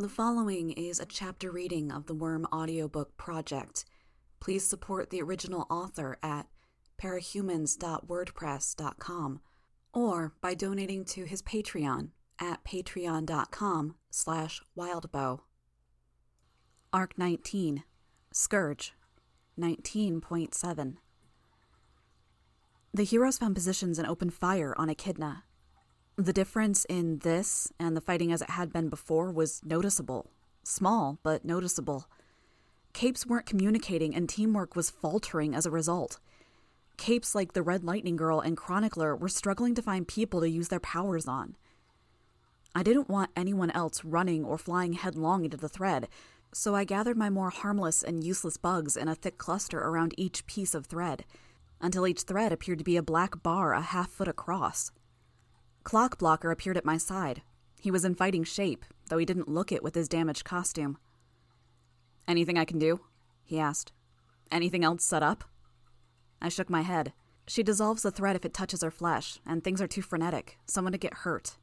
The following is a chapter reading of the Worm audiobook project. Please support the original author at parahumans.wordpress.com or by donating to his Patreon at patreon.com slash wildbow. Arc 19, Scourge, 19.7 The heroes found positions and opened fire on Echidna. The difference in this and the fighting as it had been before was noticeable. Small, but noticeable. Capes weren't communicating and teamwork was faltering as a result. Capes like the Red Lightning Girl and Chronicler were struggling to find people to use their powers on. I didn't want anyone else running or flying headlong into the thread, so I gathered my more harmless and useless bugs in a thick cluster around each piece of thread, until each thread appeared to be a black bar a half foot across. Clockblocker appeared at my side. He was in fighting shape, though he didn't look it with his damaged costume. Anything I can do? he asked. Anything else set up? I shook my head. She dissolves the thread if it touches her flesh, and things are too frenetic. Someone to get hurt.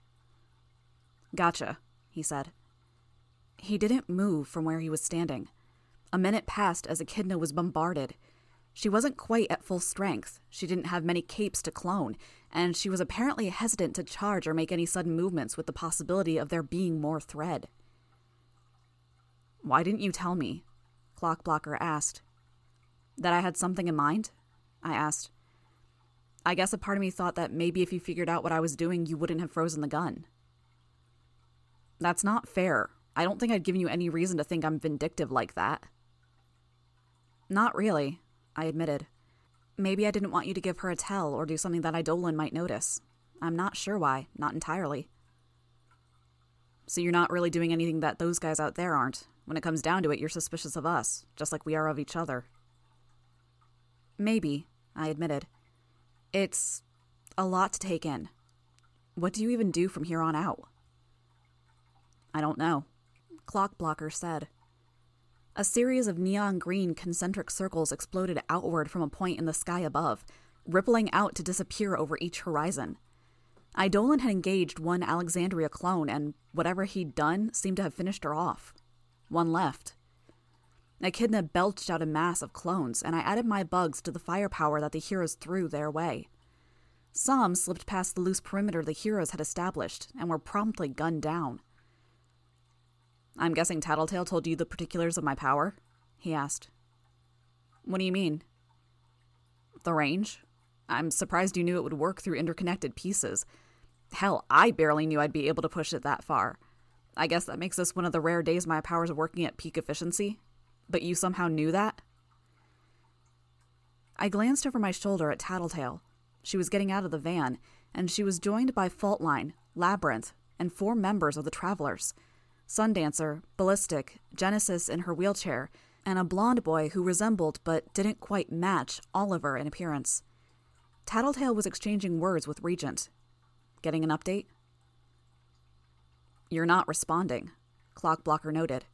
Gotcha, he said. He didn't move from where he was standing. A minute passed as Echidna was bombarded. She wasn't quite at full strength. She didn't have many capes to clone, and she was apparently hesitant to charge or make any sudden movements with the possibility of there being more thread. Why didn't you tell me? Clockblocker asked. That I had something in mind? I asked. I guess a part of me thought that maybe if you figured out what I was doing, you wouldn't have frozen the gun. That's not fair. I don't think I'd given you any reason to think I'm vindictive like that. Not really, I admitted. Maybe I didn't want you to give her a tell or do something that Eidolon might notice. I'm not sure why, not entirely. So you're not really doing anything that those guys out there aren't. When it comes down to it, you're suspicious of us, just like we are of each other. Maybe, I admitted. It's a lot to take in. What do you even do from here on out? I don't know, Clockblocker said. A series of neon green concentric circles exploded outward from a point in the sky above, rippling out to disappear over each horizon. Eidolon had engaged one Alexandria clone, and whatever he'd done seemed to have finished her off. One left. Echidna belched out a mass of clones, and I added my bugs to the firepower that the heroes threw their way. Some slipped past the loose perimeter the heroes had established and were promptly gunned down. I'm guessing Tattletale told you the particulars of my power? he asked. What do you mean? The range? I'm surprised you knew it would work through interconnected pieces. Hell, I barely knew I'd be able to push it that far. I guess that makes this one of the rare days my powers are working at peak efficiency. But you somehow knew that? I glanced over my shoulder at Tattletale. She was getting out of the van, and she was joined by Faultline, Labyrinth, and four members of the Travelers. Sundancer, Ballistic, Genesis in her wheelchair, and a blond boy who resembled but didn't quite match Oliver in appearance. Tattletale was exchanging words with Regent. Getting an update? You're not responding, Clockblocker noted.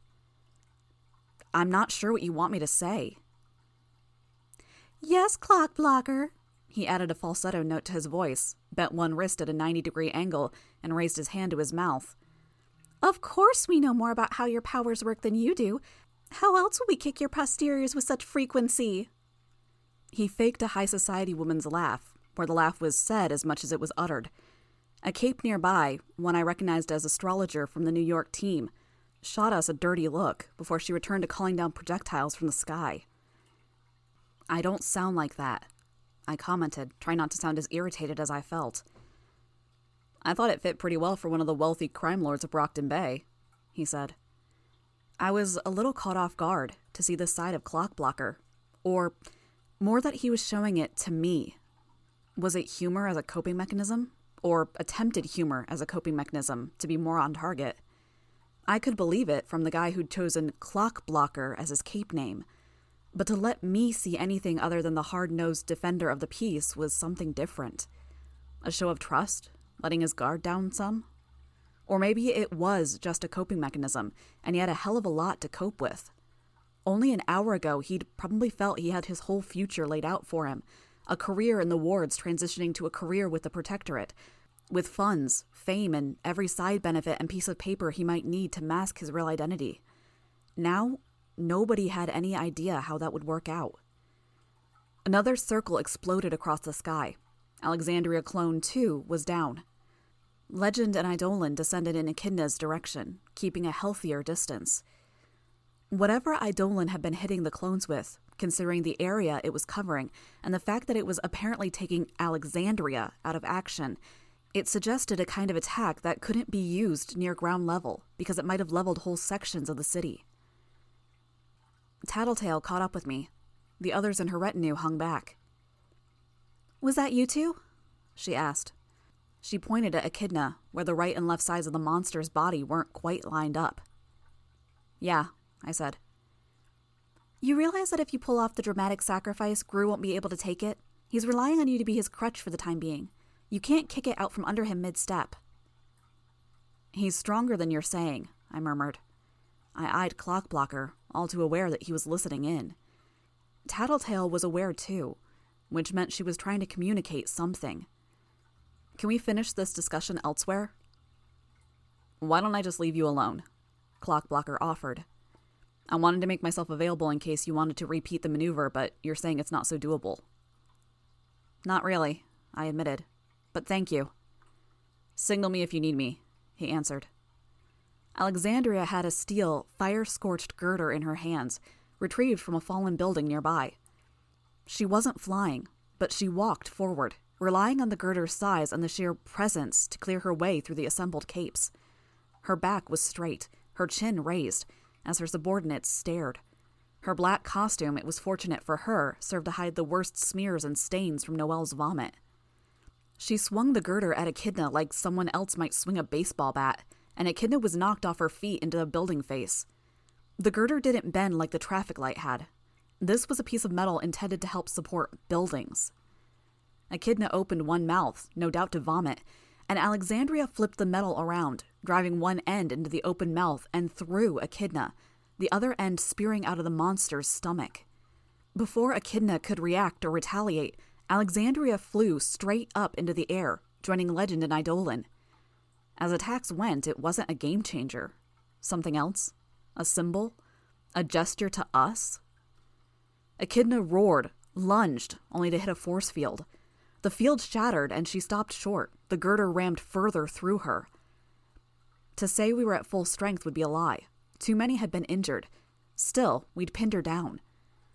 I'm not sure what you want me to say. Yes, Clockblocker. He added a falsetto note to his voice, bent one wrist at a 90 degree angle, and raised his hand to his mouth. Of course, we know more about how your powers work than you do. How else would we kick your posteriors with such frequency? He faked a high society woman's laugh, where the laugh was said as much as it was uttered. A cape nearby, one I recognized as astrologer from the New York team, shot us a dirty look before she returned to calling down projectiles from the sky. I don't sound like that, I commented, trying not to sound as irritated as I felt. I thought it fit pretty well for one of the wealthy crime lords of Brockton Bay, he said. I was a little caught off guard to see this side of Clockblocker, or more that he was showing it to me. Was it humor as a coping mechanism, or attempted humor as a coping mechanism to be more on target? I could believe it from the guy who'd chosen Clockblocker as his cape name, but to let me see anything other than the hard nosed defender of the peace was something different. A show of trust, letting his guard down some? Or maybe it was just a coping mechanism, and he had a hell of a lot to cope with. Only an hour ago, he'd probably felt he had his whole future laid out for him a career in the wards transitioning to a career with the Protectorate, with funds, fame, and every side benefit and piece of paper he might need to mask his real identity. Now, nobody had any idea how that would work out. Another circle exploded across the sky. Alexandria Clone 2 was down. Legend and Eidolon descended in Echidna's direction, keeping a healthier distance. Whatever Eidolon had been hitting the clones with, considering the area it was covering and the fact that it was apparently taking Alexandria out of action, it suggested a kind of attack that couldn't be used near ground level because it might have leveled whole sections of the city. Tattletale caught up with me. The others in her retinue hung back. Was that you two? she asked. She pointed at Echidna, where the right and left sides of the monster's body weren't quite lined up. Yeah, I said. You realize that if you pull off the dramatic sacrifice, Grue won't be able to take it? He's relying on you to be his crutch for the time being. You can't kick it out from under him mid step. He's stronger than you're saying, I murmured. I eyed Clockblocker, all too aware that he was listening in. Tattletale was aware too, which meant she was trying to communicate something. Can we finish this discussion elsewhere? Why don't I just leave you alone? Clockblocker offered. I wanted to make myself available in case you wanted to repeat the maneuver, but you're saying it's not so doable. Not really, I admitted. But thank you. Signal me if you need me, he answered. Alexandria had a steel, fire scorched girder in her hands, retrieved from a fallen building nearby. She wasn't flying, but she walked forward, relying on the girder's size and the sheer presence to clear her way through the assembled capes. Her back was straight, her chin raised, as her subordinates stared. Her black costume, it was fortunate for her, served to hide the worst smears and stains from Noelle's vomit. She swung the girder at Echidna like someone else might swing a baseball bat, and Echidna was knocked off her feet into the building face. The girder didn't bend like the traffic light had. This was a piece of metal intended to help support buildings. Echidna opened one mouth, no doubt to vomit, and Alexandria flipped the metal around, driving one end into the open mouth and through Echidna, the other end spearing out of the monster's stomach. Before Echidna could react or retaliate, Alexandria flew straight up into the air, joining Legend and Eidolon. As attacks went, it wasn't a game changer. Something else? A symbol? A gesture to us? Echidna roared, lunged, only to hit a force field. The field shattered and she stopped short, the girder rammed further through her. To say we were at full strength would be a lie. Too many had been injured. Still, we'd pinned her down.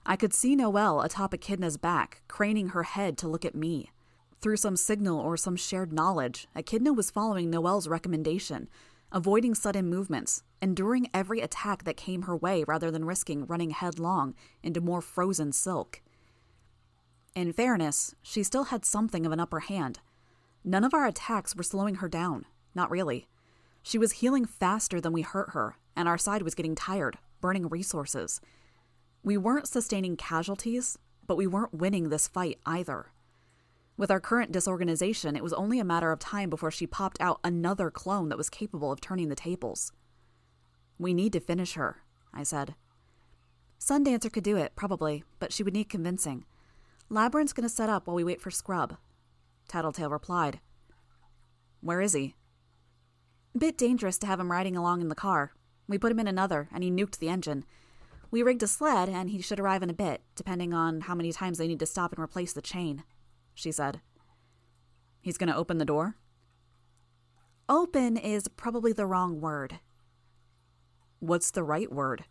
I could see Noelle atop Echidna's back, craning her head to look at me. Through some signal or some shared knowledge, Echidna was following Noelle's recommendation, avoiding sudden movements, enduring every attack that came her way rather than risking running headlong into more frozen silk. In fairness, she still had something of an upper hand. None of our attacks were slowing her down, not really. She was healing faster than we hurt her, and our side was getting tired, burning resources. We weren't sustaining casualties, but we weren't winning this fight either. With our current disorganization, it was only a matter of time before she popped out another clone that was capable of turning the tables. We need to finish her, I said. Sundancer could do it, probably, but she would need convincing. Labyrinth's gonna set up while we wait for Scrub. Tattletale replied. Where is he? Bit dangerous to have him riding along in the car. We put him in another, and he nuked the engine. We rigged a sled, and he should arrive in a bit, depending on how many times they need to stop and replace the chain, she said. He's to open the door? Open is probably the wrong word. What's the right word?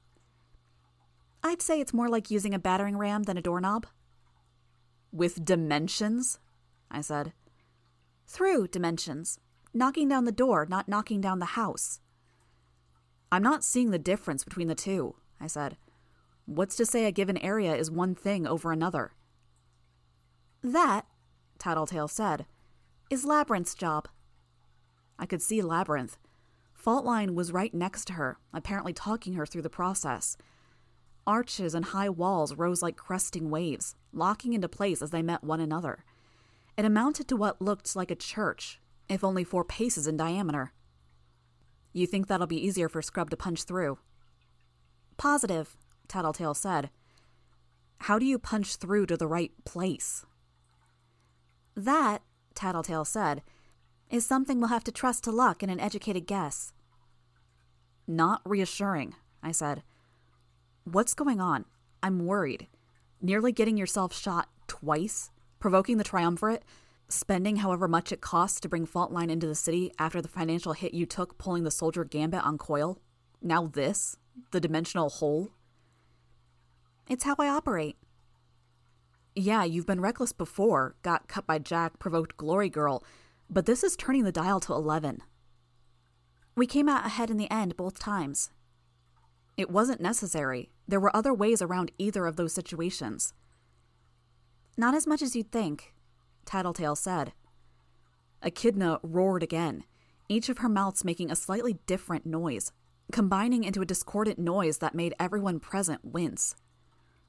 I'd say it's more like using a battering ram than a doorknob. With dimensions? I said. Through dimensions. Knocking down the door, not knocking down the house. I'm not seeing the difference between the two, I said. What's to say a given area is one thing over another? That, Tattletale said, is Labyrinth's job. I could see Labyrinth. Faultline was right next to her, apparently talking her through the process. Arches and high walls rose like cresting waves, locking into place as they met one another. It amounted to what looked like a church, if only four paces in diameter. You think that'll be easier for Scrub to punch through? Positive, Tattletale said. How do you punch through to the right place? That, Tattletale said, is something we'll have to trust to luck and an educated guess. Not reassuring, I said. What's going on? I'm worried. Nearly getting yourself shot twice? Provoking the triumvirate? Spending however much it costs to bring Faultline into the city after the financial hit you took pulling the soldier gambit on Coil? Now this? The dimensional hole? It's how I operate. Yeah, you've been reckless before, got cut by Jack, provoked Glory Girl, but this is turning the dial to 11. We came out ahead in the end both times. It wasn't necessary. There were other ways around either of those situations. Not as much as you'd think, Tattletale said. Echidna roared again, each of her mouths making a slightly different noise, combining into a discordant noise that made everyone present wince.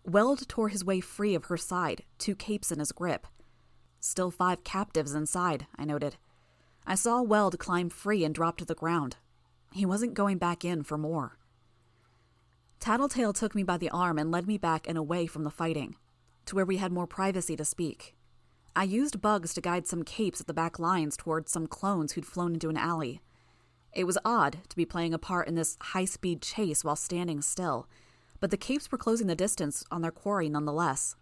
Weld tore his way free of her side, two capes in his grip. Still five captives inside, I noted. I saw Weld climb free and drop to the ground. He wasn't going back in for more. Tattletale took me by the arm and led me back and away from the fighting, to where we had more privacy to speak. I used bugs to guide some capes at the back lines towards some clones who'd flown into an alley. It was odd to be playing a part in this high speed chase while standing still, but the capes were closing the distance on their quarry nonetheless.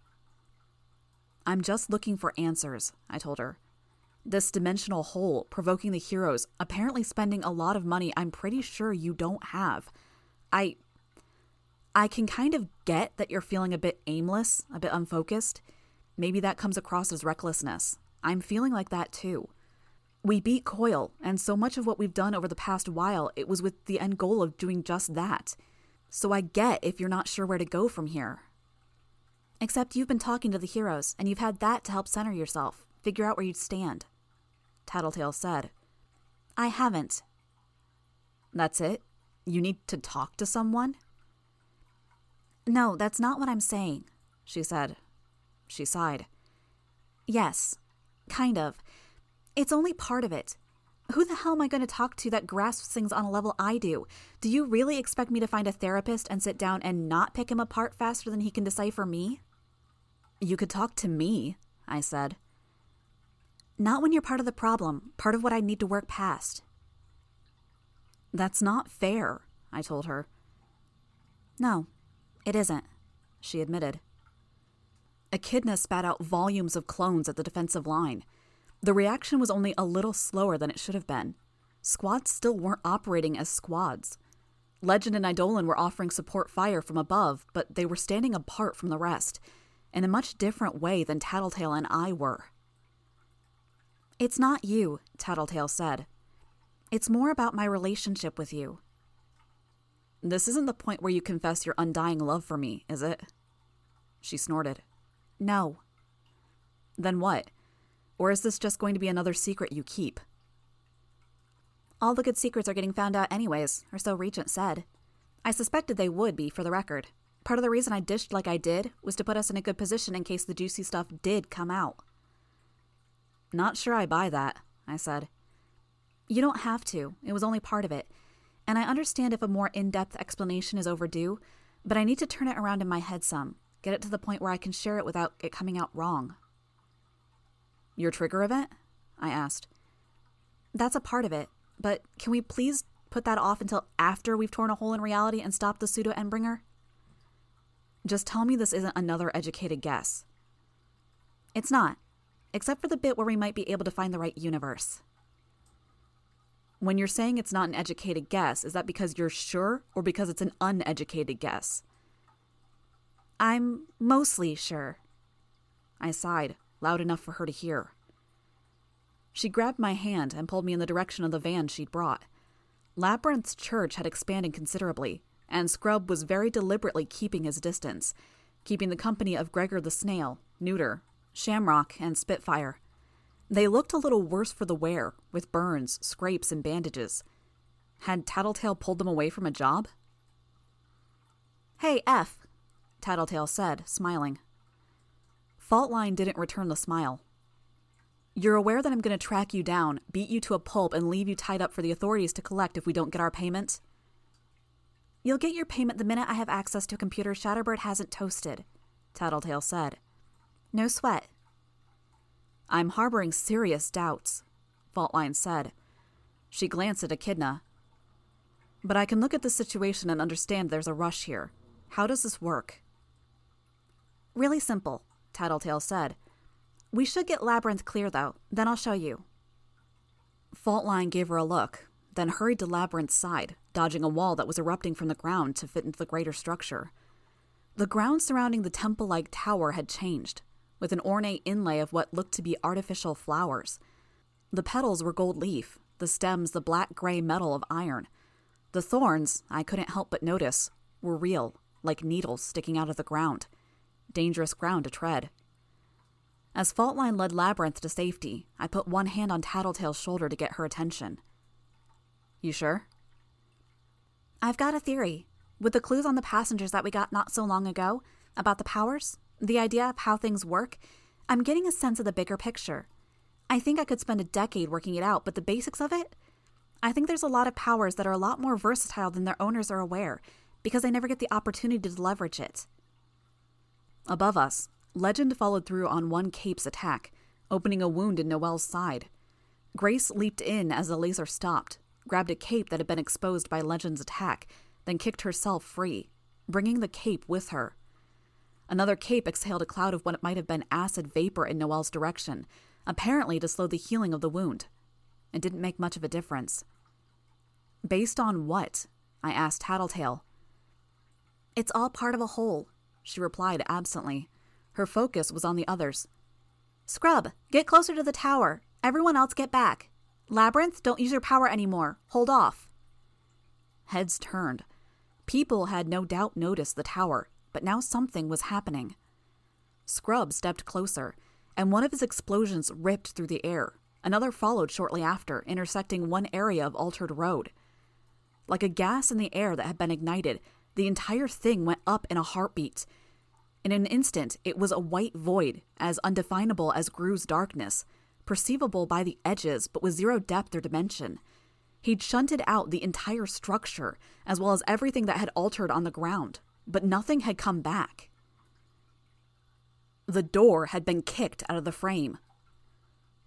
I'm just looking for answers, I told her. This dimensional hole provoking the heroes, apparently spending a lot of money I'm pretty sure you don't have. I. I can kind of get that you're feeling a bit aimless, a bit unfocused. Maybe that comes across as recklessness. I'm feeling like that too. We beat Coil, and so much of what we've done over the past while, it was with the end goal of doing just that. So I get if you're not sure where to go from here. Except you've been talking to the heroes, and you've had that to help center yourself, figure out where you'd stand. Tattletale said. I haven't. That's it? You need to talk to someone? No, that's not what I'm saying, she said. She sighed. Yes, kind of. It's only part of it. Who the hell am I going to talk to that grasps things on a level I do? Do you really expect me to find a therapist and sit down and not pick him apart faster than he can decipher me? You could talk to me, I said. Not when you're part of the problem, part of what I need to work past. That's not fair, I told her. No, it isn't, she admitted. Echidna spat out volumes of clones at the defensive line. The reaction was only a little slower than it should have been. Squads still weren't operating as squads. Legend and Eidolon were offering support fire from above, but they were standing apart from the rest, in a much different way than Tattletale and I were. It's not you, Tattletale said. It's more about my relationship with you. This isn't the point where you confess your undying love for me, is it? She snorted. No. Then what? Or is this just going to be another secret you keep? All the good secrets are getting found out anyways, or so Regent said. I suspected they would be, for the record. Part of the reason I dished like I did was to put us in a good position in case the juicy stuff did come out. Not sure I buy that, I said. You don't have to. It was only part of it. And I understand if a more in depth explanation is overdue, but I need to turn it around in my head some, get it to the point where I can share it without it coming out wrong. Your trigger event? I asked. That's a part of it, but can we please put that off until after we've torn a hole in reality and stopped the pseudo Endbringer? Just tell me this isn't another educated guess. It's not, except for the bit where we might be able to find the right universe. When you're saying it's not an educated guess, is that because you're sure or because it's an uneducated guess? I'm mostly sure. I sighed, loud enough for her to hear. She grabbed my hand and pulled me in the direction of the van she'd brought. Labyrinth's church had expanded considerably, and Scrub was very deliberately keeping his distance, keeping the company of Gregor the Snail, Neuter, Shamrock, and Spitfire. They looked a little worse for the wear, with burns, scrapes, and bandages. Had Tattletale pulled them away from a job? Hey, F, Tattletale said, smiling. Faultline didn't return the smile. You're aware that I'm going to track you down, beat you to a pulp, and leave you tied up for the authorities to collect if we don't get our payment? You'll get your payment the minute I have access to a computer Shatterbird hasn't toasted, Tattletale said. No sweat. I'm harboring serious doubts. Faultline said. She glanced at Echidna. But I can look at the situation and understand there's a rush here. How does this work? Really simple, Tattletale said. We should get Labyrinth clear, though. Then I'll show you. Faultline gave her a look, then hurried to Labyrinth's side, dodging a wall that was erupting from the ground to fit into the greater structure. The ground surrounding the temple like tower had changed, with an ornate inlay of what looked to be artificial flowers. The petals were gold leaf, the stems the black gray metal of iron. The thorns, I couldn't help but notice, were real, like needles sticking out of the ground. Dangerous ground to tread. As Faultline led Labyrinth to safety, I put one hand on Tattletale's shoulder to get her attention. You sure? I've got a theory. With the clues on the passengers that we got not so long ago about the powers, the idea of how things work, I'm getting a sense of the bigger picture. I think I could spend a decade working it out, but the basics of it? I think there's a lot of powers that are a lot more versatile than their owners are aware, because they never get the opportunity to leverage it. Above us, Legend followed through on one cape's attack, opening a wound in Noelle's side. Grace leaped in as the laser stopped, grabbed a cape that had been exposed by Legend's attack, then kicked herself free, bringing the cape with her. Another cape exhaled a cloud of what might have been acid vapor in Noelle's direction, apparently to slow the healing of the wound. It didn't make much of a difference. Based on what? I asked Tattletale. It's all part of a whole, she replied absently. Her focus was on the others. Scrub, get closer to the tower. Everyone else get back. Labyrinth, don't use your power anymore. Hold off. Heads turned. People had no doubt noticed the tower, but now something was happening. Scrub stepped closer, and one of his explosions ripped through the air. Another followed shortly after, intersecting one area of altered road. Like a gas in the air that had been ignited, the entire thing went up in a heartbeat. In an instant, it was a white void, as undefinable as Grue's darkness, perceivable by the edges, but with zero depth or dimension. He'd shunted out the entire structure, as well as everything that had altered on the ground, but nothing had come back. The door had been kicked out of the frame.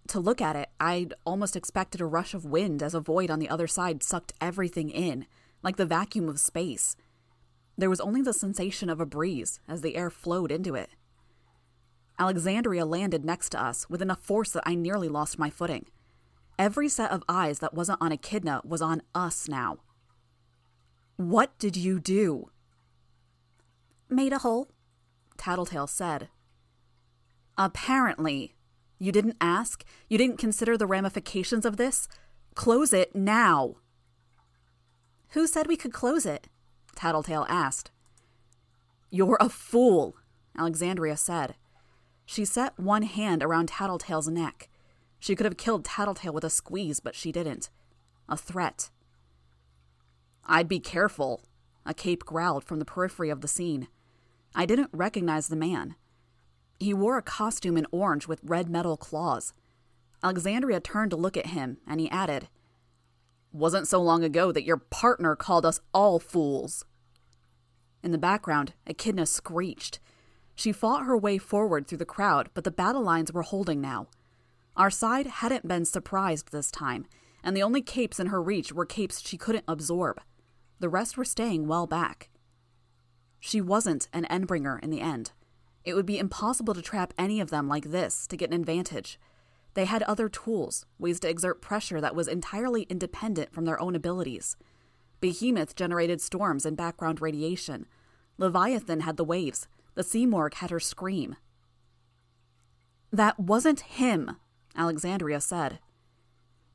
To look at it, I'd almost expected a rush of wind as a void on the other side sucked everything in, like the vacuum of space. There was only the sensation of a breeze as the air flowed into it. Alexandria landed next to us with enough force that I nearly lost my footing. Every set of eyes that wasn't on Echidna was on us now. What did you do? Made a hole, Tattletale said. Apparently. You didn't ask? You didn't consider the ramifications of this? Close it now. Who said we could close it? Tattletale asked. You're a fool, Alexandria said. She set one hand around Tattletale's neck. She could have killed Tattletale with a squeeze, but she didn't. A threat. I'd be careful, a cape growled from the periphery of the scene. I didn't recognize the man. He wore a costume in orange with red metal claws. Alexandria turned to look at him, and he added, Wasn't so long ago that your partner called us all fools. In the background, Echidna screeched. She fought her way forward through the crowd, but the battle lines were holding now. Our side hadn't been surprised this time, and the only capes in her reach were capes she couldn't absorb. The rest were staying well back. She wasn't an Endbringer in the end. It would be impossible to trap any of them like this to get an advantage. They had other tools, ways to exert pressure that was entirely independent from their own abilities. Behemoth generated storms and background radiation. Leviathan had the waves. The Simurgh had her scream. That wasn't him, Alexandria said.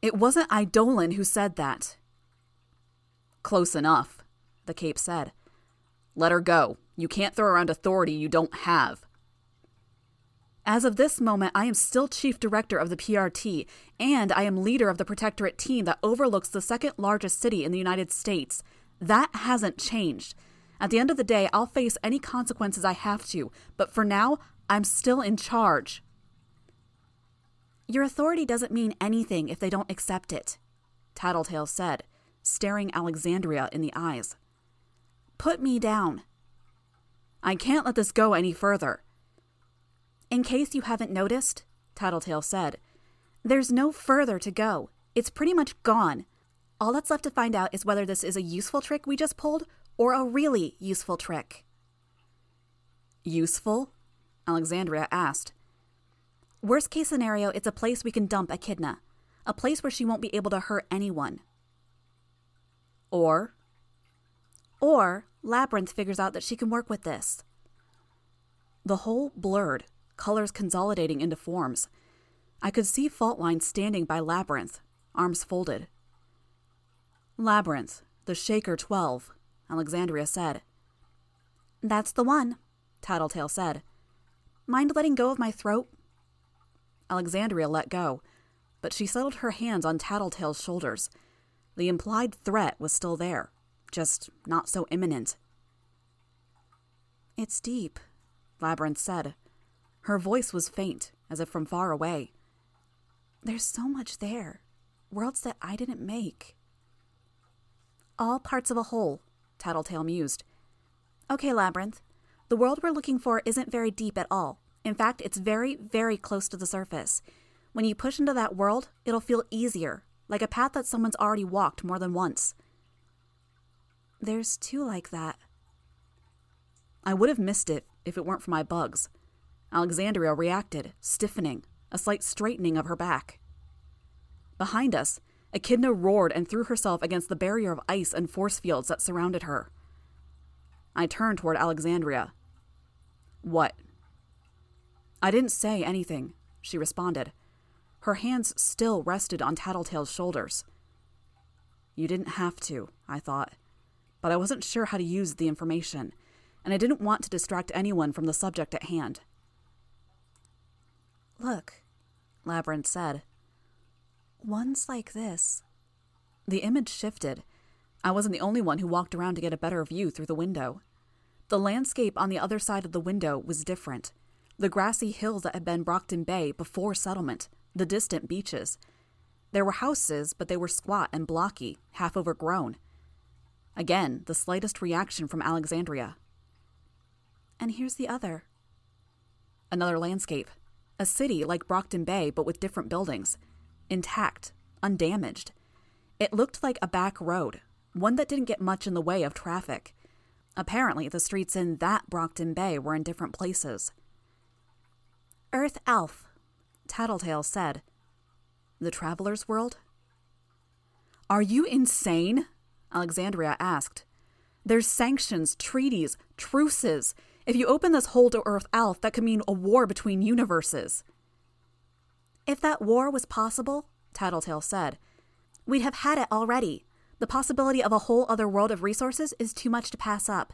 It wasn't Eidolon who said that. Close enough, the Cape said. Let her go. You can't throw around authority you don't have. As of this moment, I am still chief director of the PRT, and I am leader of the protectorate team that overlooks the second largest city in the United States. That hasn't changed. At the end of the day, I'll face any consequences I have to, but for now, I'm still in charge. Your authority doesn't mean anything if they don't accept it, Tattletale said, staring Alexandria in the eyes. Put me down. I can't let this go any further. In case you haven't noticed, Tattletale said, There's no further to go. It's pretty much gone. All that's left to find out is whether this is a useful trick we just pulled or a really useful trick. Useful? Alexandria asked. Worst case scenario, it's a place we can dump Echidna. A place where she won't be able to hurt anyone. Or? Or Labyrinth figures out that she can work with this. The whole blurred, colors consolidating into forms. I could see Faultline standing by Labyrinth, arms folded. Labyrinth, the Shaker 12, Alexandria said. That's the one, Tattletale said. Mind letting go of my throat? Alexandria let go, but she settled her hands on Tattletale's shoulders. The implied threat was still there, just not so imminent. It's deep, Labyrinth said. Her voice was faint, as if from far away. There's so much there. Worlds that I didn't make. All parts of a whole, Tattletale mused. Okay, Labyrinth. The world we're looking for isn't very deep at all. In fact, it's very, very close to the surface. When you push into that world, it'll feel easier, like a path that someone's already walked more than once. There's two like that. I would have missed it if it weren't for my bugs. Alexandria reacted, stiffening, a slight straightening of her back. Behind us, Echidna roared and threw herself against the barrier of ice and force fields that surrounded her. I turned toward Alexandria. What? I didn't say anything, she responded. Her hands still rested on Tattletale's shoulders. You didn't have to, I thought, but I wasn't sure how to use the information, and I didn't want to distract anyone from the subject at hand. Look, Labyrinth said. One's like this. The image shifted. I wasn't the only one who walked around to get a better view through the window. The landscape on the other side of the window was different. The grassy hills that had been Brockton Bay before settlement, the distant beaches. There were houses, but they were squat and blocky, half overgrown. Again, the slightest reaction from Alexandria. And here's the other. Another landscape. A city like Brockton Bay, but with different buildings. Intact, undamaged. It looked like a back road, one that didn't get much in the way of traffic. Apparently, the streets in that Brockton Bay were in different places. Earth Aleph, Tattletale said. The Traveler's World? Are you insane? Alexandria asked. There's sanctions, treaties, truces. If you open this hole to Earth Aleph, that could mean a war between universes. If that war was possible, Tattletale said, we'd have had it already. The possibility of a whole other world of resources is too much to pass up.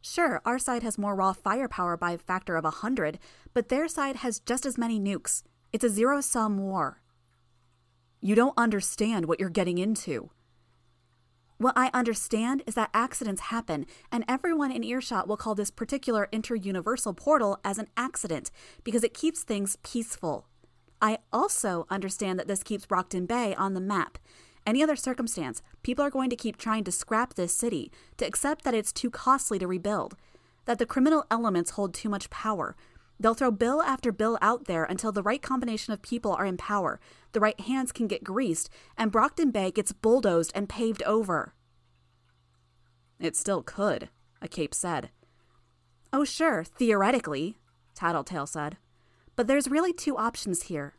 Sure, our side has more raw firepower by a factor of a hundred, but their side has just as many nukes. It's a zero sum war. You don't understand what you're getting into. What I understand is that accidents happen, and everyone in earshot will call this particular interuniversal portal as an accident because it keeps things peaceful. I also understand that this keeps Brockton Bay on the map. Any other circumstance, people are going to keep trying to scrap this city, to accept that it's too costly to rebuild, that the criminal elements hold too much power. They'll throw bill after bill out there until the right combination of people are in power, the right hands can get greased, and Brockton Bay gets bulldozed and paved over. It still could, a cape said. Oh, sure, theoretically, Tattletale said. But there's really two options here.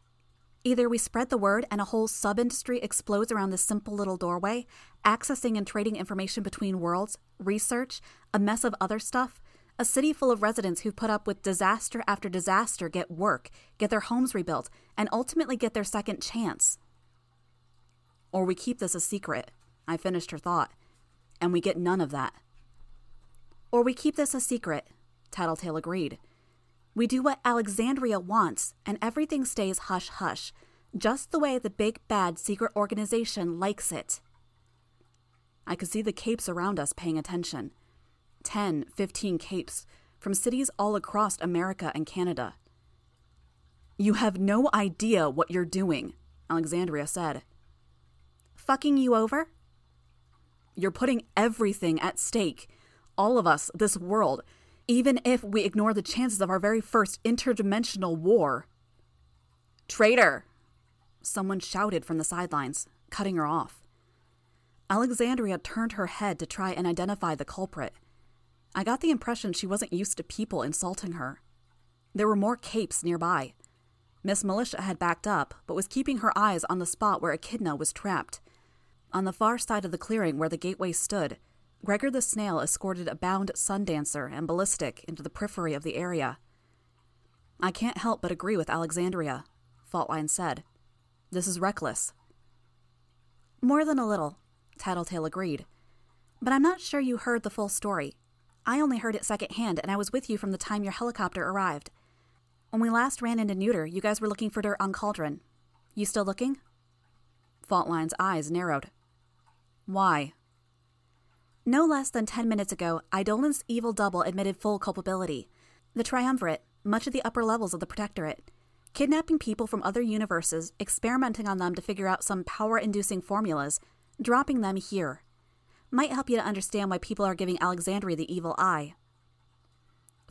Either we spread the word and a whole sub industry explodes around this simple little doorway, accessing and trading information between worlds, research, a mess of other stuff, a city full of residents who put up with disaster after disaster get work, get their homes rebuilt, and ultimately get their second chance. Or we keep this a secret, I finished her thought, and we get none of that. Or we keep this a secret, Tattletale agreed. We do what Alexandria wants, and everything stays hush hush, just the way the big bad secret organization likes it. I could see the capes around us paying attention. Ten, fifteen capes, from cities all across America and Canada. You have no idea what you're doing, Alexandria said. Fucking you over? You're putting everything at stake. All of us, this world, even if we ignore the chances of our very first interdimensional war. Traitor! someone shouted from the sidelines, cutting her off. Alexandria turned her head to try and identify the culprit. I got the impression she wasn't used to people insulting her. There were more capes nearby. Miss Militia had backed up, but was keeping her eyes on the spot where Echidna was trapped. On the far side of the clearing where the gateway stood, Gregor the Snail escorted a bound Sundancer and Ballistic into the periphery of the area. I can't help but agree with Alexandria, Faultline said. This is reckless. More than a little, Tattletale agreed. But I'm not sure you heard the full story. I only heard it secondhand, and I was with you from the time your helicopter arrived. When we last ran into Neuter, you guys were looking for dirt on Cauldron. You still looking? Faultline's eyes narrowed. Why? No less than ten minutes ago, Eidolon's evil double admitted full culpability. The Triumvirate, much of the upper levels of the Protectorate, kidnapping people from other universes, experimenting on them to figure out some power inducing formulas, dropping them here. Might help you to understand why people are giving Alexandria the evil eye.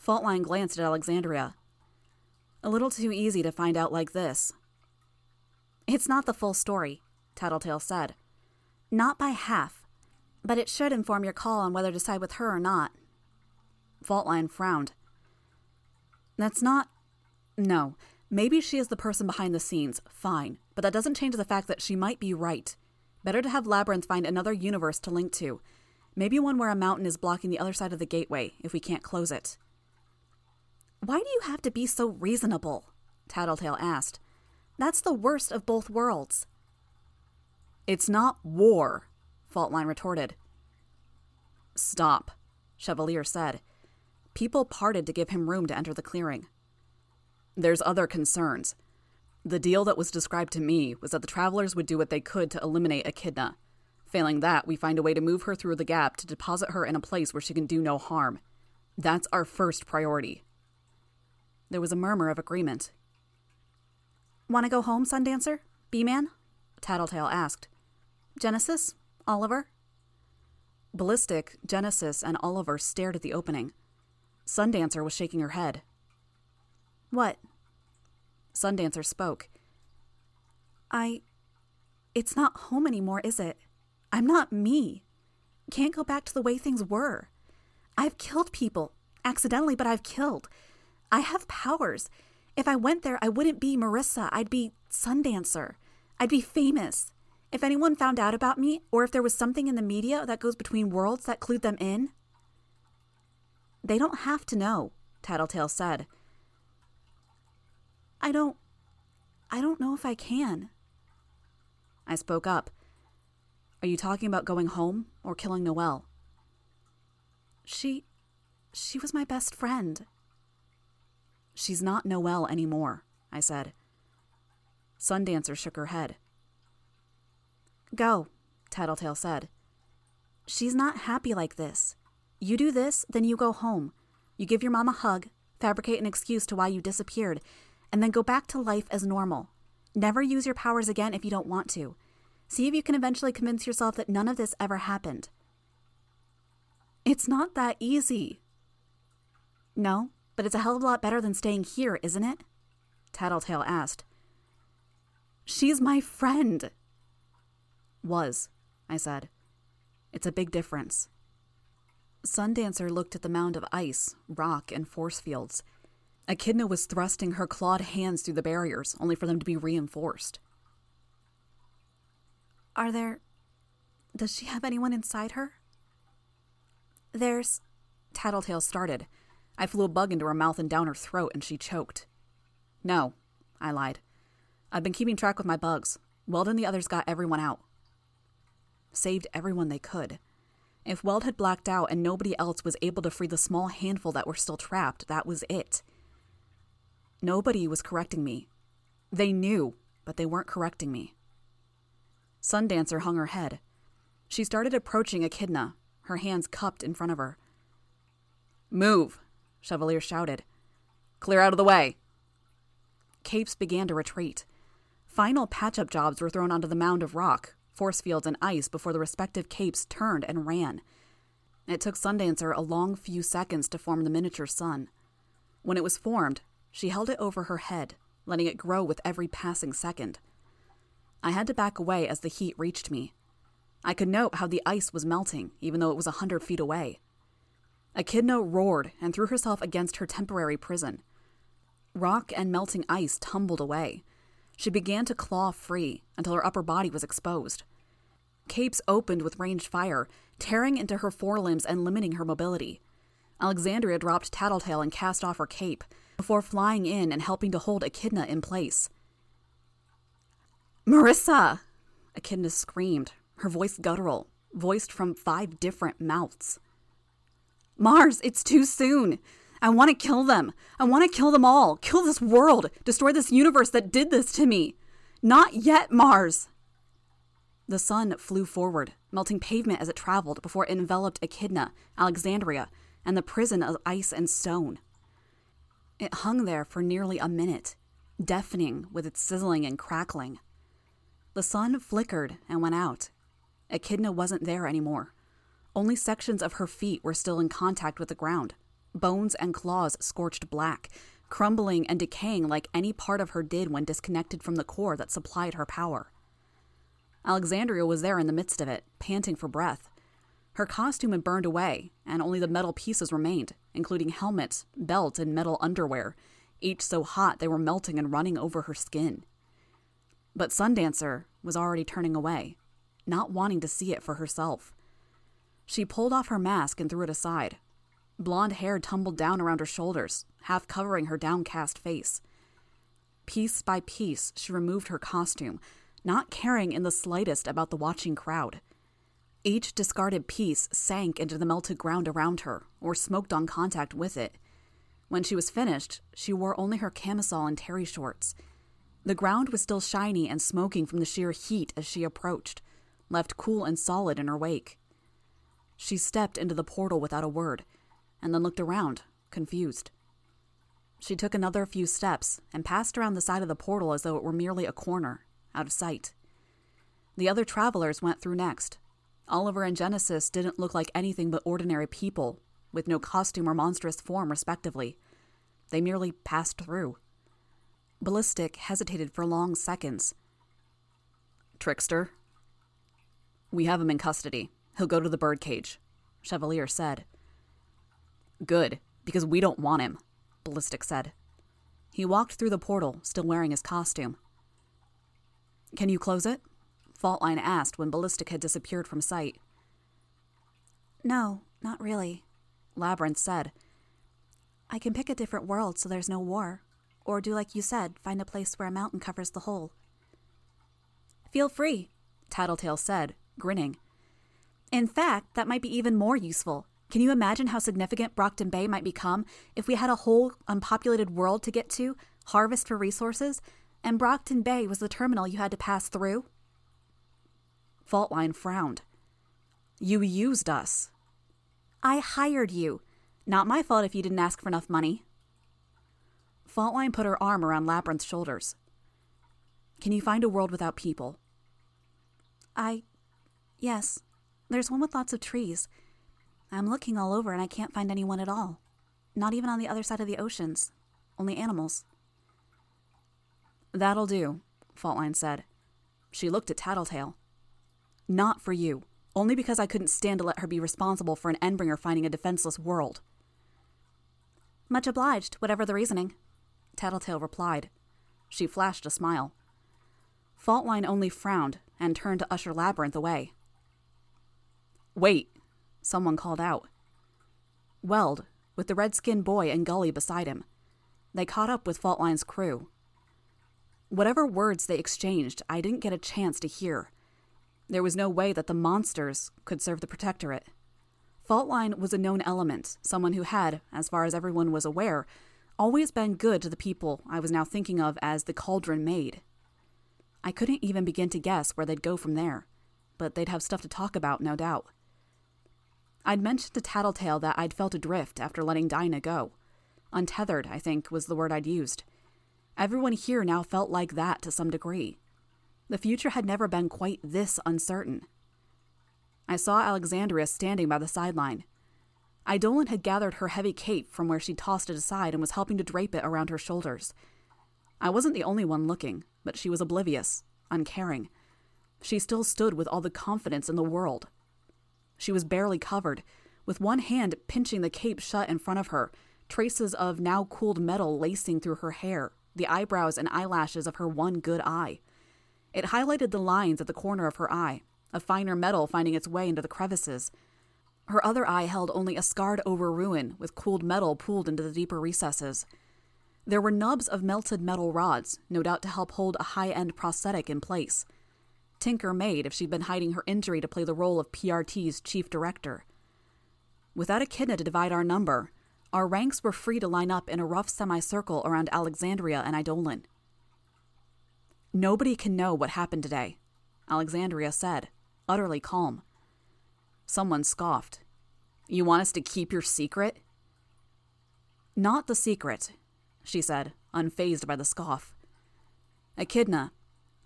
Faultline glanced at Alexandria. A little too easy to find out like this. It's not the full story, Tattletale said. Not by half, but it should inform your call on whether to side with her or not. Faultline frowned. That's not. No. Maybe she is the person behind the scenes, fine, but that doesn't change the fact that she might be right. Better to have Labyrinth find another universe to link to. Maybe one where a mountain is blocking the other side of the gateway, if we can't close it. Why do you have to be so reasonable? Tattletale asked. That's the worst of both worlds. It's not war, Faultline retorted. Stop, Chevalier said. People parted to give him room to enter the clearing. There's other concerns. The deal that was described to me was that the travelers would do what they could to eliminate Echidna. Failing that, we find a way to move her through the gap to deposit her in a place where she can do no harm. That's our first priority. There was a murmur of agreement. Want to go home, Sundancer? B-Man? Tattletale asked. Genesis? Oliver? Ballistic, Genesis, and Oliver stared at the opening. Sundancer was shaking her head. What? Sundancer spoke. I. It's not home anymore, is it? I'm not me. Can't go back to the way things were. I've killed people. Accidentally, but I've killed. I have powers. If I went there, I wouldn't be Marissa. I'd be Sundancer. I'd be famous. If anyone found out about me, or if there was something in the media that goes between worlds that clued them in, they don't have to know, Tattletale said. I don't. I don't know if I can. I spoke up. Are you talking about going home or killing Noelle? She. she was my best friend. She's not Noelle anymore, I said. Sundancer shook her head. Go, Tattletale said. She's not happy like this. You do this, then you go home. You give your mom a hug, fabricate an excuse to why you disappeared, and then go back to life as normal. Never use your powers again if you don't want to. See if you can eventually convince yourself that none of this ever happened. It's not that easy. No, but it's a hell of a lot better than staying here, isn't it? Tattletale asked. She's my friend. Was, I said. It's a big difference. Sundancer looked at the mound of ice, rock, and force fields. Echidna was thrusting her clawed hands through the barriers, only for them to be reinforced. Are there. Does she have anyone inside her? There's. Tattletale started. I flew a bug into her mouth and down her throat, and she choked. No, I lied. I've been keeping track with my bugs. Weld and the others got everyone out. Saved everyone they could. If Weld had blacked out and nobody else was able to free the small handful that were still trapped, that was it. Nobody was correcting me. They knew, but they weren't correcting me. Sundancer hung her head. She started approaching Echidna, her hands cupped in front of her. Move, Chevalier shouted. Clear out of the way. Capes began to retreat. Final patch up jobs were thrown onto the mound of rock, force fields, and ice before the respective capes turned and ran. It took Sundancer a long few seconds to form the miniature sun. When it was formed, she held it over her head, letting it grow with every passing second. I had to back away as the heat reached me. I could note how the ice was melting, even though it was a hundred feet away. Echidna roared and threw herself against her temporary prison. Rock and melting ice tumbled away. She began to claw free until her upper body was exposed. Capes opened with ranged fire, tearing into her forelimbs and limiting her mobility. Alexandria dropped Tattletale and cast off her cape, before flying in and helping to hold Echidna in place. Marissa! Echidna screamed, her voice guttural, voiced from five different mouths. Mars, it's too soon. I want to kill them. I want to kill them all. Kill this world. Destroy this universe that did this to me. Not yet, Mars. The sun flew forward, melting pavement as it traveled before it enveloped Echidna, Alexandria, and the prison of ice and stone. It hung there for nearly a minute, deafening with its sizzling and crackling. The sun flickered and went out. Echidna wasn't there anymore. Only sections of her feet were still in contact with the ground, bones and claws scorched black, crumbling and decaying like any part of her did when disconnected from the core that supplied her power. Alexandria was there in the midst of it, panting for breath. Her costume had burned away, and only the metal pieces remained, including helmet, belt, and metal underwear, each so hot they were melting and running over her skin. But Sundancer was already turning away, not wanting to see it for herself. She pulled off her mask and threw it aside. Blonde hair tumbled down around her shoulders, half covering her downcast face. Piece by piece, she removed her costume, not caring in the slightest about the watching crowd. Each discarded piece sank into the melted ground around her, or smoked on contact with it. When she was finished, she wore only her camisole and terry shorts. The ground was still shiny and smoking from the sheer heat as she approached, left cool and solid in her wake. She stepped into the portal without a word, and then looked around, confused. She took another few steps and passed around the side of the portal as though it were merely a corner, out of sight. The other travelers went through next. Oliver and Genesis didn't look like anything but ordinary people, with no costume or monstrous form, respectively. They merely passed through. Ballistic hesitated for long seconds. Trickster? We have him in custody. He'll go to the birdcage, Chevalier said. Good, because we don't want him, Ballistic said. He walked through the portal, still wearing his costume. Can you close it? Faultline asked when Ballistic had disappeared from sight. No, not really, Labyrinth said. I can pick a different world so there's no war, or do like you said, find a place where a mountain covers the whole. Feel free, Tattletale said, grinning. In fact, that might be even more useful. Can you imagine how significant Brockton Bay might become if we had a whole unpopulated world to get to, harvest for resources, and Brockton Bay was the terminal you had to pass through? Faultline frowned. You used us. I hired you. Not my fault if you didn't ask for enough money. Faultline put her arm around Labyrinth's shoulders. Can you find a world without people? I. Yes. There's one with lots of trees. I'm looking all over and I can't find anyone at all. Not even on the other side of the oceans. Only animals. That'll do, Faultline said. She looked at Tattletale. Not for you. Only because I couldn't stand to let her be responsible for an Endbringer finding a defenseless world. Much obliged, whatever the reasoning, Tattletale replied. She flashed a smile. Faultline only frowned and turned to usher Labyrinth away. Wait, someone called out. Weld, with the red skinned boy and Gully beside him. They caught up with Faultline's crew. Whatever words they exchanged, I didn't get a chance to hear. There was no way that the monsters could serve the Protectorate. Faultline was a known element, someone who had, as far as everyone was aware, always been good to the people I was now thinking of as the Cauldron made. I couldn't even begin to guess where they'd go from there, but they'd have stuff to talk about, no doubt. I'd mentioned to Tattletale that I'd felt adrift after letting Dinah go. Untethered, I think, was the word I'd used. Everyone here now felt like that to some degree. The future had never been quite this uncertain. I saw Alexandria standing by the sideline. Eidolon had gathered her heavy cape from where she tossed it aside and was helping to drape it around her shoulders. I wasn't the only one looking, but she was oblivious, uncaring. She still stood with all the confidence in the world. She was barely covered, with one hand pinching the cape shut in front of her, traces of now cooled metal lacing through her hair, the eyebrows and eyelashes of her one good eye. It highlighted the lines at the corner of her eye, a finer metal finding its way into the crevices. Her other eye held only a scarred over ruin with cooled metal pooled into the deeper recesses. There were nubs of melted metal rods, no doubt to help hold a high end prosthetic in place. Tinker made if she'd been hiding her injury to play the role of PRT's chief director. Without Echidna to divide our number, our ranks were free to line up in a rough semicircle around Alexandria and Eidolon. Nobody can know what happened today, Alexandria said, utterly calm. Someone scoffed. You want us to keep your secret? Not the secret, she said, unfazed by the scoff. Echidna,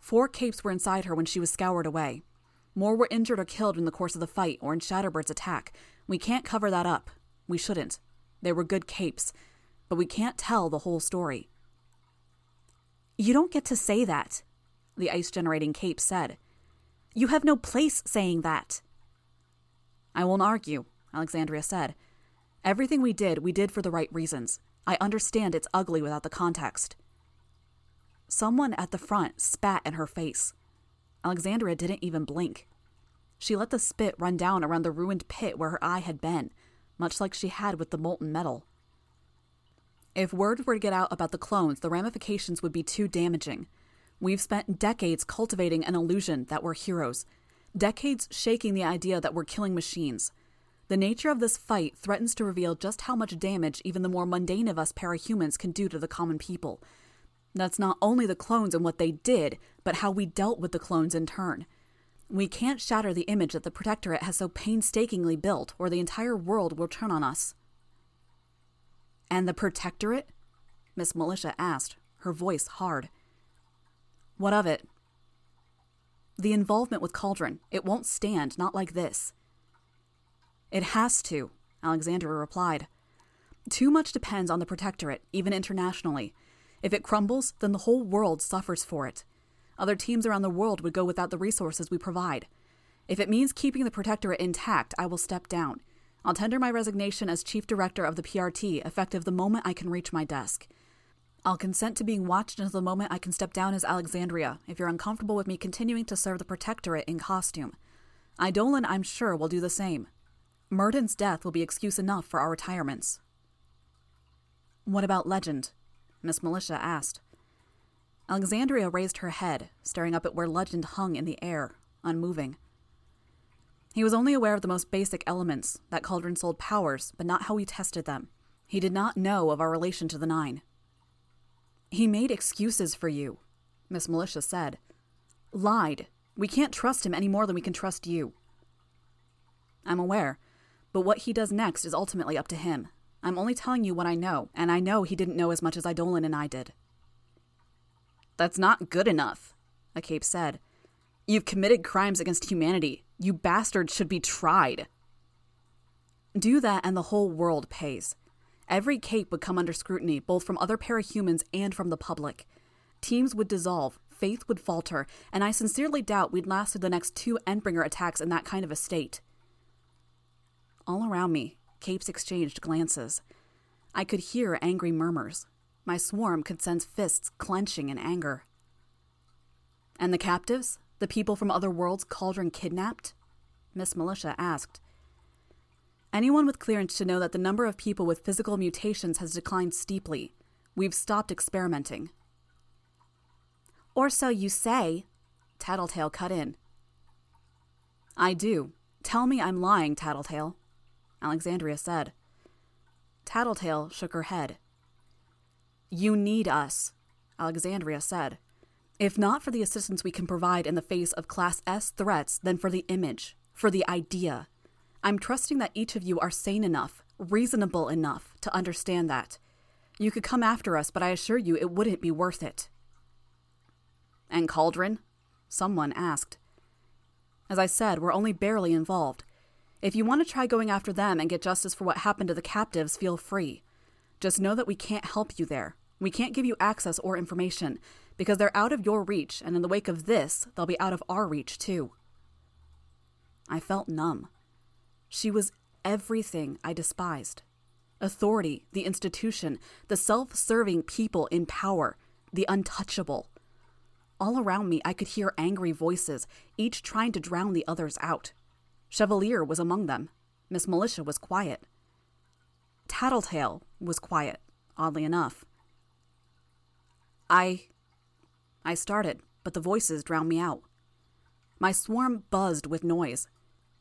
four capes were inside her when she was scoured away. More were injured or killed in the course of the fight or in Shatterbird's attack. We can't cover that up. We shouldn't. They were good capes, but we can't tell the whole story. You don't get to say that, the ice generating cape said. You have no place saying that. I won't argue, Alexandria said. Everything we did, we did for the right reasons. I understand it's ugly without the context. Someone at the front spat in her face. Alexandria didn't even blink. She let the spit run down around the ruined pit where her eye had been, much like she had with the molten metal. If word were to get out about the clones, the ramifications would be too damaging. We've spent decades cultivating an illusion that we're heroes, decades shaking the idea that we're killing machines. The nature of this fight threatens to reveal just how much damage even the more mundane of us parahumans can do to the common people. That's not only the clones and what they did, but how we dealt with the clones in turn. We can't shatter the image that the Protectorate has so painstakingly built, or the entire world will turn on us. And the Protectorate? Miss Militia asked, her voice hard. What of it? The involvement with Cauldron. It won't stand, not like this. It has to, Alexandria replied. Too much depends on the Protectorate, even internationally. If it crumbles, then the whole world suffers for it. Other teams around the world would go without the resources we provide. If it means keeping the Protectorate intact, I will step down. I'll tender my resignation as Chief Director of the PRT effective the moment I can reach my desk. I'll consent to being watched until the moment I can step down as Alexandria if you're uncomfortable with me continuing to serve the Protectorate in costume. Eidolon, I'm sure, will do the same. Myrddin's death will be excuse enough for our retirements. What about Legend? Miss Militia asked. Alexandria raised her head, staring up at where Legend hung in the air, unmoving. He was only aware of the most basic elements, that Cauldron sold powers, but not how we tested them. He did not know of our relation to the Nine. He made excuses for you, Miss Militia said. Lied. We can't trust him any more than we can trust you. I'm aware, but what he does next is ultimately up to him. I'm only telling you what I know, and I know he didn't know as much as Eidolon and I did. That's not good enough, a cape said. You've committed crimes against humanity. You bastards should be tried. Do that, and the whole world pays. Every cape would come under scrutiny, both from other parahumans and from the public. Teams would dissolve, faith would falter, and I sincerely doubt we'd last through the next two Endbringer attacks in that kind of a state. All around me, capes exchanged glances. I could hear angry murmurs. My swarm could sense fists clenching in anger. And the captives? The people from other worlds Cauldron kidnapped? Miss Militia asked. Anyone with clearance should know that the number of people with physical mutations has declined steeply. We've stopped experimenting. Or so you say, Tattletale cut in. I do. Tell me I'm lying, Tattletale, Alexandria said. Tattletale shook her head. You need us, Alexandria said. If not for the assistance we can provide in the face of Class S threats, then for the image, for the idea. I'm trusting that each of you are sane enough, reasonable enough to understand that. You could come after us, but I assure you it wouldn't be worth it. And Cauldron? Someone asked. As I said, we're only barely involved. If you want to try going after them and get justice for what happened to the captives, feel free. Just know that we can't help you there. We can't give you access or information Because they're out of your reach, and in the wake of this, they'll be out of our reach too. I felt numb. She was everything I despised authority, the institution, the self serving people in power, the untouchable. All around me, I could hear angry voices, each trying to drown the others out. Chevalier was among them. Miss Militia was quiet. Tattletale was quiet, oddly enough. I. I started, but the voices drowned me out. My swarm buzzed with noise.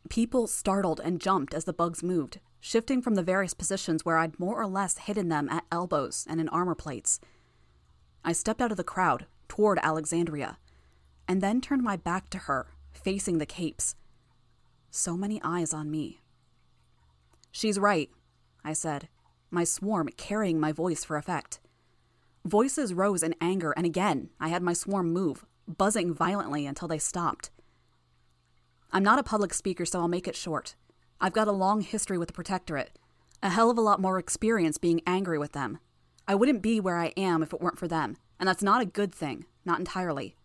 People startled and jumped as the bugs moved, shifting from the various positions where I'd more or less hidden them at elbows and in armor plates. I stepped out of the crowd, toward Alexandria, and then turned my back to her, facing the capes. So many eyes on me. She's right, I said, my swarm carrying my voice for effect. Voices rose in anger, and again I had my swarm move, buzzing violently until they stopped. I'm not a public speaker, so I'll make it short. I've got a long history with the Protectorate, a hell of a lot more experience being angry with them. I wouldn't be where I am if it weren't for them, and that's not a good thing, not entirely.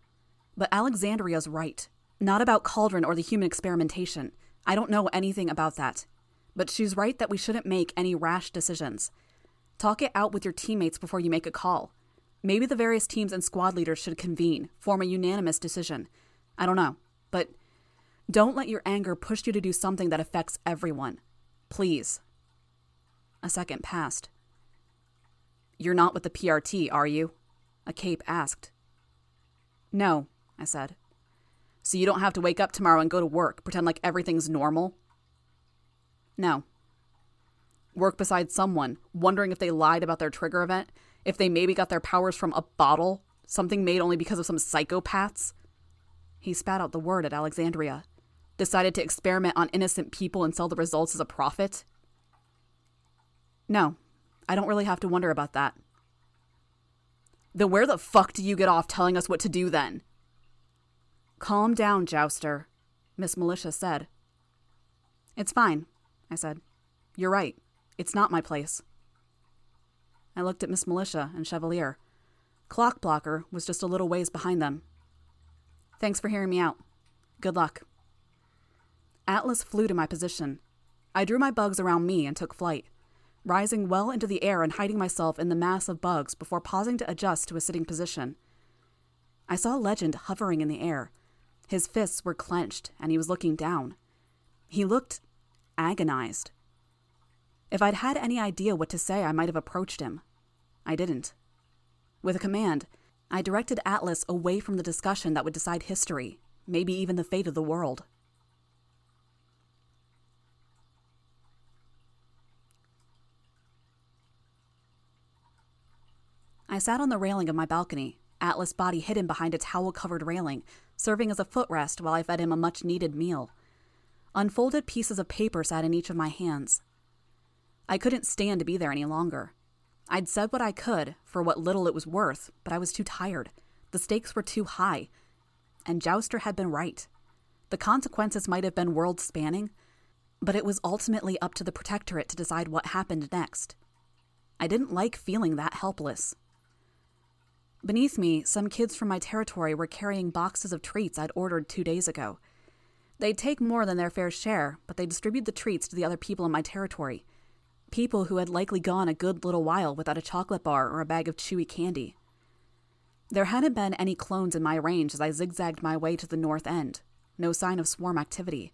But Alexandria's right. Not about Cauldron or the human experimentation. I don't know anything about that. But she's right that we shouldn't make any rash decisions. Talk it out with your teammates before you make a call. Maybe the various teams and squad leaders should convene, form a unanimous decision. I don't know. But don't let your anger push you to do something that affects everyone. Please. A second passed. You're not with the PRT, are you? A cape asked. No, I said. So you don't have to wake up tomorrow and go to work, pretend like everything's normal? No. Work beside someone, wondering if they lied about their trigger event, if they maybe got their powers from a bottle, something made only because of some psychopaths? He spat out the word at Alexandria. Decided to experiment on innocent people and sell the results as a profit? No, I don't really have to wonder about that. Then where the fuck do you get off telling us what to do then? Calm down, Jouster, Miss Militia said. It's fine, I said. You're right. It's not my place. I looked at Miss Militia and Chevalier. Clockblocker was just a little ways behind them. Thanks for hearing me out. Good luck. Atlas flew to my position. I drew my bugs around me and took flight rising well into the air and hiding myself in the mass of bugs before pausing to adjust to a sitting position. I saw Legend hovering in the air. His fists were clenched, and he was looking down. He looked agonized. If I'd had any idea what to say, I might have approached him. I didn't. With a command, I directed Atlas away from the discussion that would decide history, maybe even the fate of the world. I sat on the railing of my balcony, Atlas' body hidden behind a towel covered railing, serving as a footrest while I fed him a much needed meal. Unfolded pieces of paper sat in each of my hands. I couldn't stand to be there any longer. I'd said what I could, for what little it was worth, but I was too tired. The stakes were too high. And Jouster had been right. The consequences might have been world spanning, but it was ultimately up to the Protectorate to decide what happened next. I didn't like feeling that helpless. Beneath me, some kids from my territory were carrying boxes of treats I'd ordered two days ago. They'd take more than their fair share, but they distribute the treats to the other people in my territory. People who had likely gone a good little while without a chocolate bar or a bag of chewy candy. There hadn't been any clones in my range as I zigzagged my way to the north end. No sign of swarm activity.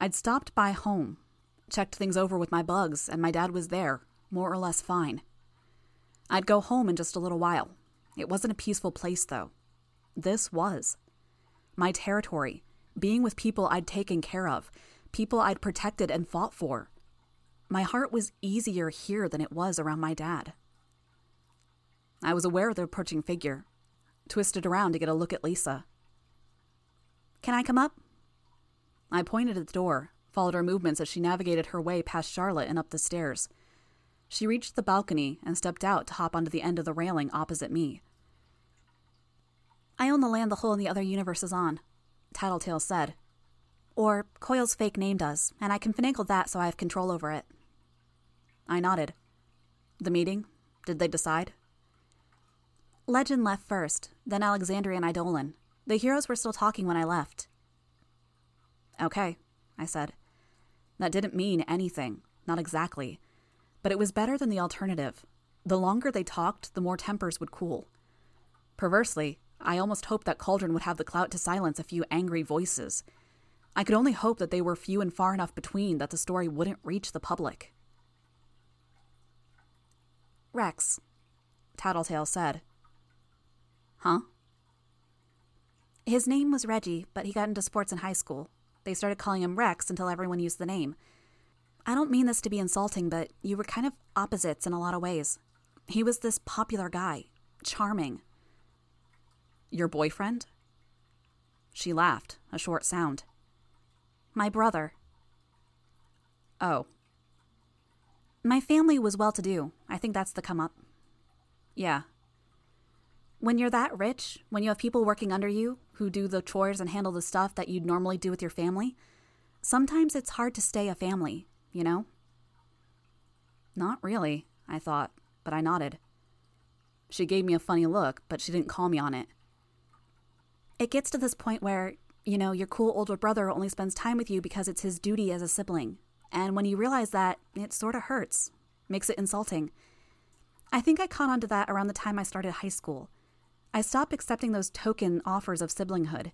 I'd stopped by home, checked things over with my bugs, and my dad was there, more or less fine. I'd go home in just a little while, it wasn't a peaceful place, though. This was. My territory, being with people I'd taken care of, people I'd protected and fought for. My heart was easier here than it was around my dad. I was aware of the approaching figure, twisted around to get a look at Lisa. Can I come up? I pointed at the door, followed her movements as she navigated her way past Charlotte and up the stairs. She reached the balcony and stepped out to hop onto the end of the railing opposite me. I own the land the hole in the other universe is on, Tattletale said. Or Coil's fake name does, and I can finagle that so I have control over it. I nodded. The meeting? Did they decide? Legend left first, then Alexandria and Eidolon. The heroes were still talking when I left. Okay, I said. That didn't mean anything, not exactly. But it was better than the alternative. The longer they talked, the more tempers would cool. Perversely, I almost hoped that Cauldron would have the clout to silence a few angry voices. I could only hope that they were few and far enough between that the story wouldn't reach the public. Rex, Tattletale said. Huh? His name was Reggie, but he got into sports in high school. They started calling him Rex until everyone used the name. I don't mean this to be insulting, but you were kind of opposites in a lot of ways. He was this popular guy, charming. Your boyfriend? She laughed, a short sound. My brother. Oh. My family was well to do. I think that's the come up. Yeah. When you're that rich, when you have people working under you who do the chores and handle the stuff that you'd normally do with your family, sometimes it's hard to stay a family, you know? Not really, I thought, but I nodded. She gave me a funny look, but she didn't call me on it. It gets to this point where, you know, your cool older brother only spends time with you because it's his duty as a sibling. And when you realize that, it sort of hurts, makes it insulting. I think I caught on to that around the time I started high school. I stopped accepting those token offers of siblinghood.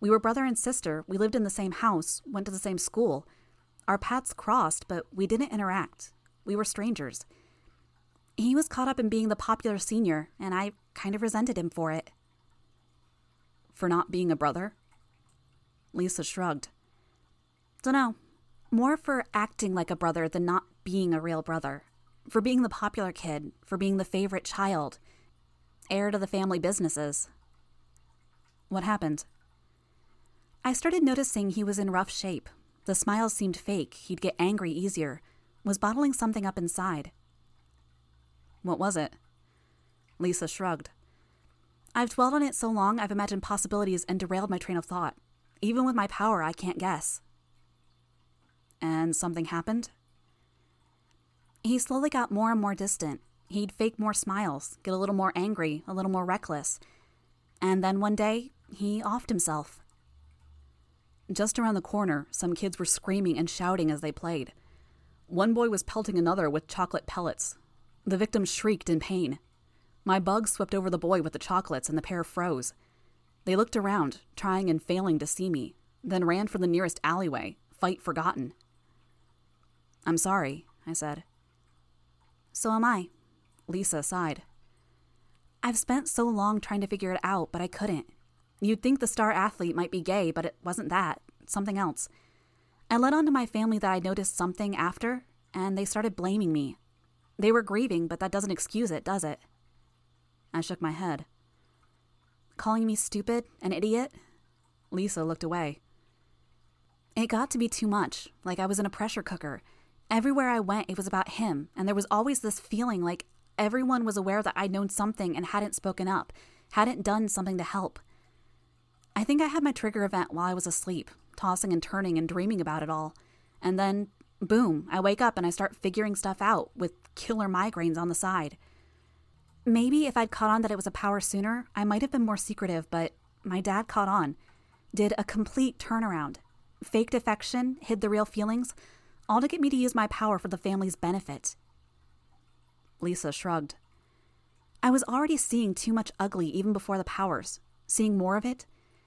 We were brother and sister, we lived in the same house, went to the same school. Our paths crossed, but we didn't interact. We were strangers. He was caught up in being the popular senior, and I kind of resented him for it. For not being a brother? Lisa shrugged. Dunno. More for acting like a brother than not being a real brother. For being the popular kid, for being the favorite child, heir to the family businesses. What happened? I started noticing he was in rough shape. The smiles seemed fake. He'd get angry easier. Was bottling something up inside. What was it? Lisa shrugged. I've dwelled on it so long I've imagined possibilities and derailed my train of thought. Even with my power, I can't guess. And something happened? He slowly got more and more distant. He'd fake more smiles, get a little more angry, a little more reckless. And then one day, he offed himself. Just around the corner, some kids were screaming and shouting as they played. One boy was pelting another with chocolate pellets. The victim shrieked in pain. My bug swept over the boy with the chocolates, and the pair froze. They looked around, trying and failing to see me, then ran for the nearest alleyway, fight forgotten. I'm sorry, I said. So am I. Lisa sighed. I've spent so long trying to figure it out, but I couldn't. You'd think the star athlete might be gay, but it wasn't that. Something else. I let on to my family that I noticed something after, and they started blaming me. They were grieving, but that doesn't excuse it, does it? I shook my head. Calling me stupid, an idiot? Lisa looked away. It got to be too much, like I was in a pressure cooker. Everywhere I went, it was about him, and there was always this feeling like everyone was aware that I'd known something and hadn't spoken up, hadn't done something to help. I think I had my trigger event while I was asleep, tossing and turning and dreaming about it all. And then, boom, I wake up and I start figuring stuff out with killer migraines on the side. Maybe if I'd caught on that it was a power sooner, I might have been more secretive, but my dad caught on. Did a complete turnaround. Faked affection, hid the real feelings, all to get me to use my power for the family's benefit. Lisa shrugged. I was already seeing too much ugly even before the powers, seeing more of it,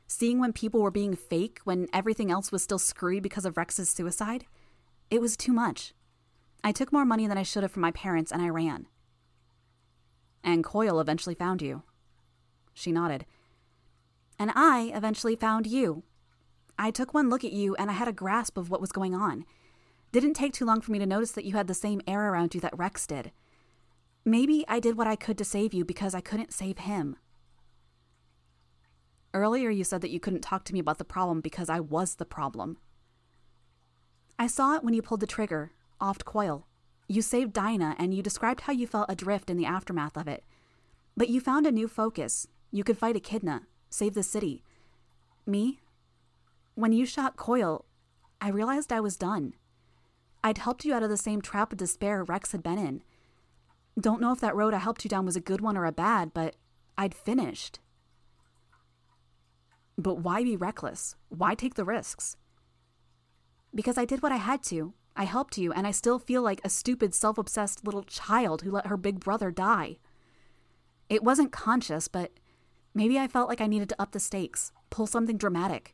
seeing when people were being fake when everything else was still screwed because of Rex's suicide. It was too much. I took more money than I should have from my parents and I ran. And Coil eventually found you. She nodded. And I eventually found you. I took one look at you and I had a grasp of what was going on. Didn't take too long for me to notice that you had the same air around you that Rex did. Maybe I did what I could to save you because I couldn't save him. Earlier, you said that you couldn't talk to me about the problem because I was the problem. I saw it when you pulled the trigger, offed Coil. You saved Dinah, and you described how you felt adrift in the aftermath of it. But you found a new focus. You could fight Echidna, save the city. Me? When you shot Coil, I realized I was done. I'd helped you out of the same trap of despair Rex had been in. Don't know if that road I helped you down was a good one or a bad, but I'd finished. But why be reckless? Why take the risks? Because I did what I had to. I helped you, and I still feel like a stupid, self obsessed little child who let her big brother die. It wasn't conscious, but maybe I felt like I needed to up the stakes, pull something dramatic,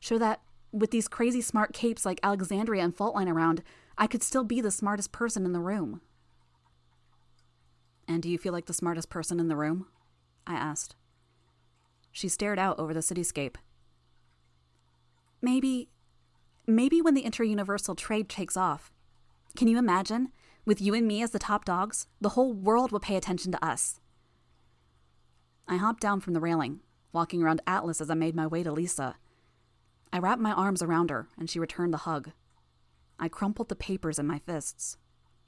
show that with these crazy smart capes like Alexandria and Faultline around, I could still be the smartest person in the room. And do you feel like the smartest person in the room? I asked. She stared out over the cityscape. Maybe. Maybe when the interuniversal trade takes off. Can you imagine? With you and me as the top dogs, the whole world will pay attention to us. I hopped down from the railing, walking around Atlas as I made my way to Lisa. I wrapped my arms around her, and she returned the hug. I crumpled the papers in my fists.